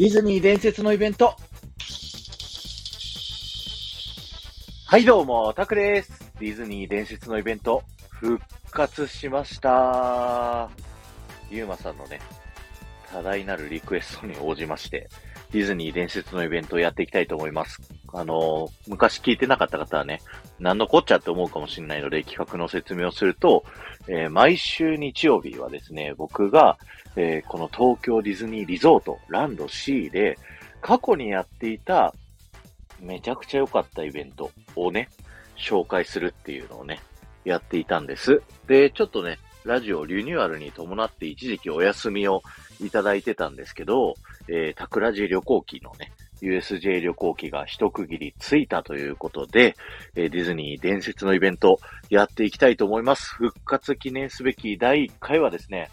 ディズニー伝説のイベント。はい、どうも、タクです。ディズニー伝説のイベント、復活しました。ゆうまさんのね、多大なるリクエストに応じまして、ディズニー伝説のイベントをやっていきたいと思います。あの昔聞いてなかった方はね、何のこっちゃって思うかもしれないので、企画の説明をすると、えー毎週日曜日はですね、僕が、えーこの東京ディズニーリゾート、ランド C で、過去にやっていた、めちゃくちゃ良かったイベントをね、紹介するっていうのをね、やっていたんです。で、ちょっとね、ラジオリニューアルに伴って一時期お休みをいただいてたんですけど、えー、タクラジ旅行機のね、USJ 旅行機が一区切りついたということで、えーディズニー伝説のイベントやっていきたいと思います。復活記念すべき第1回はですね、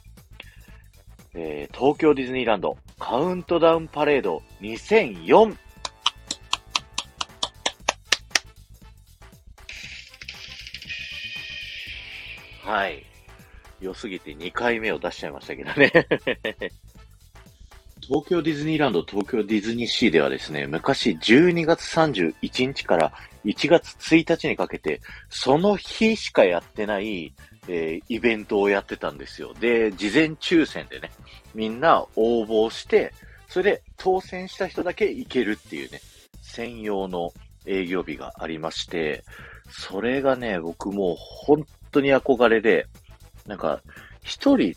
えー東京ディズニーランドカウントダウンパレード2004はい。良すぎて2回目を出しちゃいましたけどね。東京ディズニーランド、東京ディズニーシーではですね、昔12月31日から1月1日にかけて、その日しかやってない、えーイベントをやってたんですよ。で、事前抽選でね、みんな応募して、それで当選した人だけ行けるっていうね、専用の営業日がありまして、それがね、僕もう本当に憧れで、なんか、一人、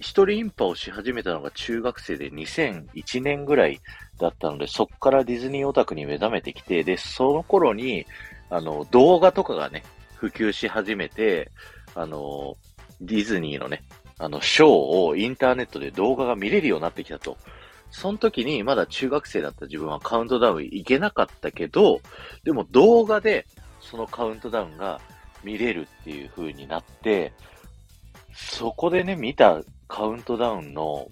一人インパをし始めたのが中学生で2001年ぐらいだったので、そっからディズニーオタクに目覚めてきて、で、その頃に、あの、動画とかがね、普及し始めて、あの、ディズニーのね、あの、ショーをインターネットで動画が見れるようになってきたと。その時にまだ中学生だった自分はカウントダウン行けなかったけど、でも動画でそのカウントダウンが見れるっていう風になって、そこでね、見たカウントダウンの、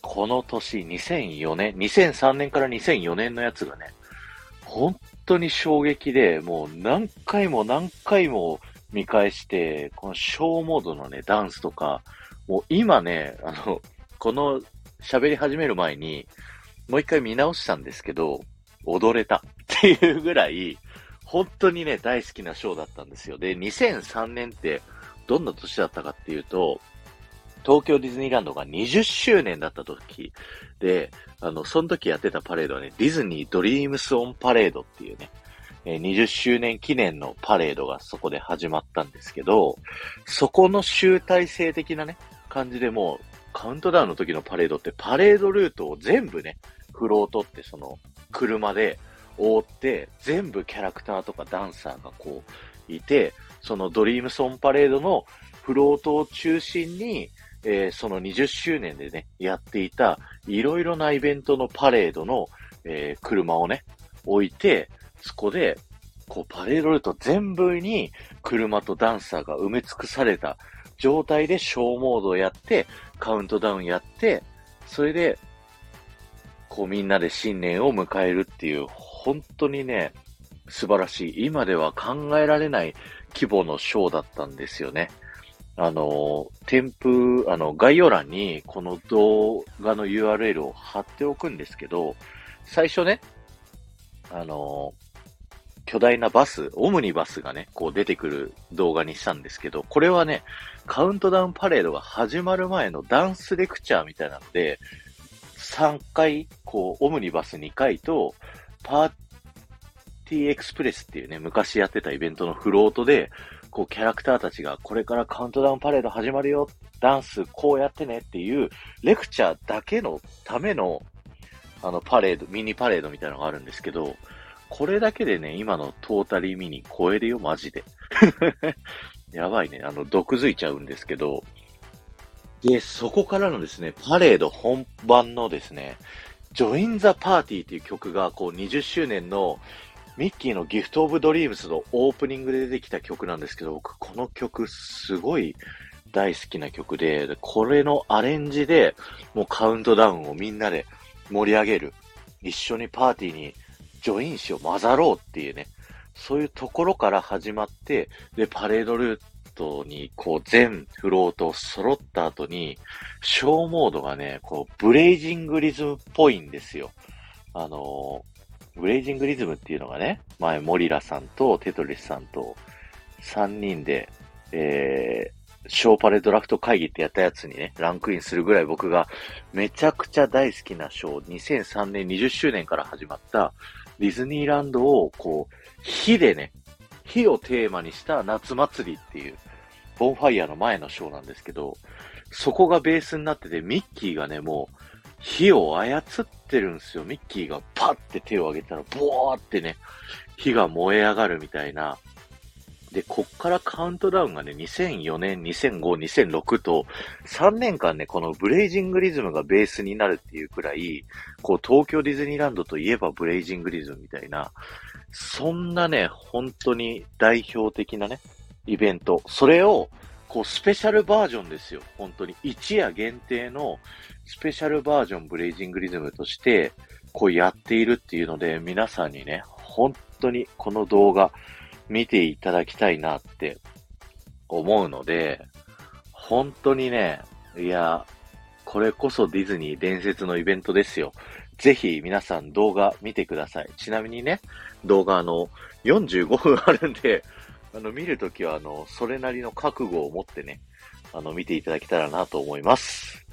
この年、2004年、2003年から2004年のやつがね、本当に衝撃で、もう何回も何回も見返して、このショーモードのね、ダンスとか、もう今ね、あの、この喋り始める前に、もう一回見直したんですけど、踊れたっていうぐらい、本当にね、大好きなショーだったんですよ。で、2003年って、どんな年だったかっていうと、東京ディズニーランドが20周年だった時で、あの、その時やってたパレードはね、ディズニードリームスオンパレードっていうね、20周年記念のパレードがそこで始まったんですけど、そこの集大成的なね、感じでもう、カウントダウンの時のパレードってパレードルートを全部ね、フロートってその、車で覆って、全部キャラクターとかダンサーがこう、いて、そのドリームソンパレードのフロートを中心に、えーその20周年でね、やっていた、いろいろなイベントのパレードの、えー車をね、置いて、そこで、こう、パレードルート全部に車とダンサーが埋め尽くされた状態でショーモードをやって、カウントダウンやって、それで、こうみんなで新年を迎えるっていう、本当にね、素晴らしい。今では考えられない規模のショーだったんですよね。あの、添付、あの、概要欄にこの動画の URL を貼っておくんですけど、最初ね、あの、巨大なバス、オムニバスがね、こう出てくる動画にしたんですけど、これはね、カウントダウンパレードが始まる前のダンスレクチャーみたいなので、3回、こう、オムニバス2回と、パーティーエクスプレスっていうね、昔やってたイベントのフロートで、こう、キャラクターたちが、これからカウントダウンパレード始まるよ、ダンスこうやってねっていう、レクチャーだけのための、あの、パレード、ミニパレードみたいなのがあるんですけど、これだけでね、今のトータリーミニ超えるよ、マジで。やばいね。あの、毒づいちゃうんですけど、で、そこからのですね、パレード本番のですね、ジョイン・ザ・パーティーっていう曲が、こう、20周年のミッキーのギフト・オブ・ドリームスのオープニングで出てきた曲なんですけど、僕、この曲、すごい大好きな曲で、これのアレンジで、もうカウントダウンをみんなで盛り上げる。一緒にパーティーにジョインしよう、混ざろうっていうね、そういうところから始まって、で、パレードルートに、こう、全フロート揃った後に、ショーモードがね、こう、ブレイジングリズムっぽいんですよ。あのブレイジングリズムっていうのがね、前、モリラさんとテトリスさんと3人で、えー、ショーパレドラフト会議ってやったやつにね、ランクインするぐらい僕がめちゃくちゃ大好きなショー、2003年20周年から始まったディズニーランドを、こう、火でね、火をテーマにした夏祭りっていう、ボンファイヤーの前のショーなんですけど、そこがベースになってて、ミッキーがね、もう、火を操ってるんですよ。ミッキーがパッて手を挙げたら、ボーってね、火が燃え上がるみたいな。で、こっからカウントダウンがね、2004年、2005、2006と、3年間ね、このブレイジングリズムがベースになるっていうくらい、こう、東京ディズニーランドといえばブレイジングリズムみたいな、そんなね、本当に代表的なね、イベント。それを、こう、スペシャルバージョンですよ。本当に。一夜限定のスペシャルバージョンブレイジングリズムとして、こうやっているっていうので、皆さんにね、本当にこの動画見ていただきたいなって思うので、本当にね、いや、これこそディズニー伝説のイベントですよ。ぜひ皆さん動画見てください。ちなみにね、動画あの、45分あるんで、あの、見るときはあの、それなりの覚悟を持ってね、あの、見ていただけたらなと思います。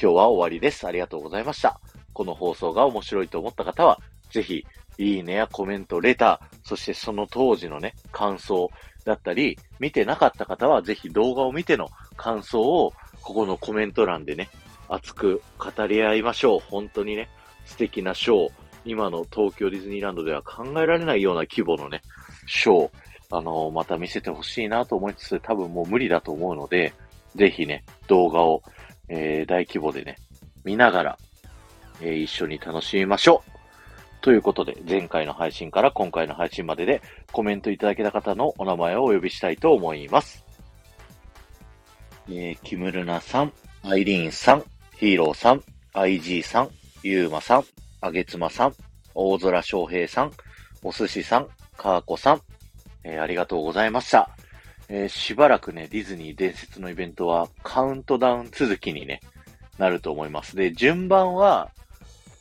今日は終わりです。ありがとうございました。この放送が面白いと思った方は、ぜひ、いいねやコメント、レター、そしてその当時のね、感想だったり、見てなかった方は、ぜひ動画を見ての感想を、ここのコメント欄でね、熱く語り合いましょう。本当にね、素敵なショー。今の東京ディズニーランドでは考えられないような規模のね、ショー、あの、また見せてほしいなと思いつつ、多分もう無理だと思うので、ぜひね、動画をえー、大規模でね、見ながら、えー、一緒に楽しみましょう。ということで、前回の配信から今回の配信まででコメントいただけた方のお名前をお呼びしたいと思います。えー、キムルナさん、アイリーンさん、ヒーローさん、IG さん、ユーマさん、あげつまさん、大空翔平さん、お寿司さん、カーコさん、えー、ありがとうございました。えー、しばらくね、ディズニー伝説のイベントはカウントダウン続きにね、なると思います。で、順番は、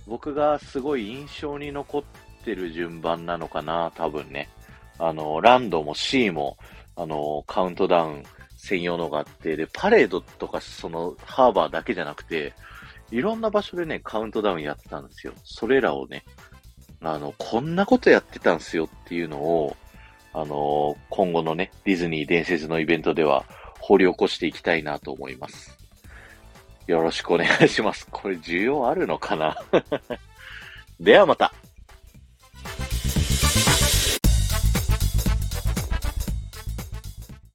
僕がすごい印象に残ってる順番なのかな、多分ね。あの、ランドも C も、あの、カウントダウン専用のがあって、で、パレードとか、その、ハーバーだけじゃなくて、いろんな場所でね、カウントダウンやってたんですよ。それらをね、あの、こんなことやってたんすよっていうのを、あの、今後のね、ディズニー伝説のイベントでは掘り起こしていきたいなと思います。よろしくお願いします。これ需要あるのかな？ではまた。